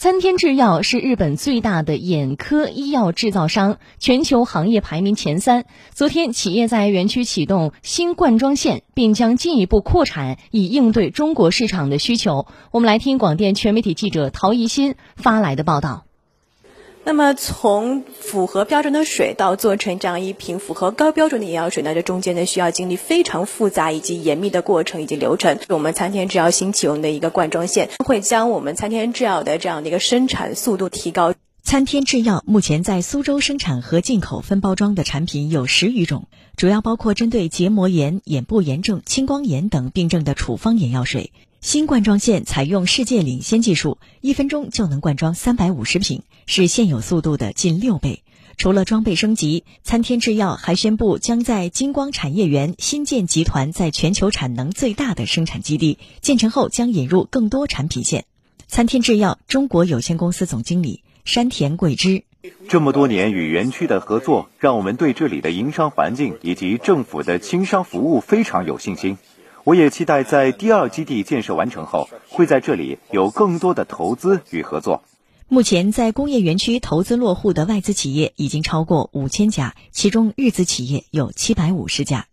参天制药是日本最大的眼科医药制造商，全球行业排名前三。昨天，企业在园区启动新灌装线，并将进一步扩产，以应对中国市场的需求。我们来听广电全媒体记者陶怡新发来的报道。那么，从符合标准的水到做成这样一瓶符合高标准的眼药水呢，这中间呢需要经历非常复杂以及严密的过程以及流程。我们参天制药新启用的一个灌装线，会将我们参天制药的这样的一个生产速度提高。参天制药目前在苏州生产和进口分包装的产品有十余种，主要包括针对结膜炎、眼部炎症、青光眼等病症的处方眼药水。新灌装线采用世界领先技术，一分钟就能灌装三百五十瓶，是现有速度的近六倍。除了装备升级，参天制药还宣布将在金光产业园新建集团在全球产能最大的生产基地，建成后将引入更多产品线。参天制药中国有限公司总经理山田贵之：这么多年与园区的合作，让我们对这里的营商环境以及政府的轻商服务非常有信心。我也期待在第二基地建设完成后，会在这里有更多的投资与合作。目前在工业园区投资落户的外资企业已经超过五千家，其中日资企业有七百五十家。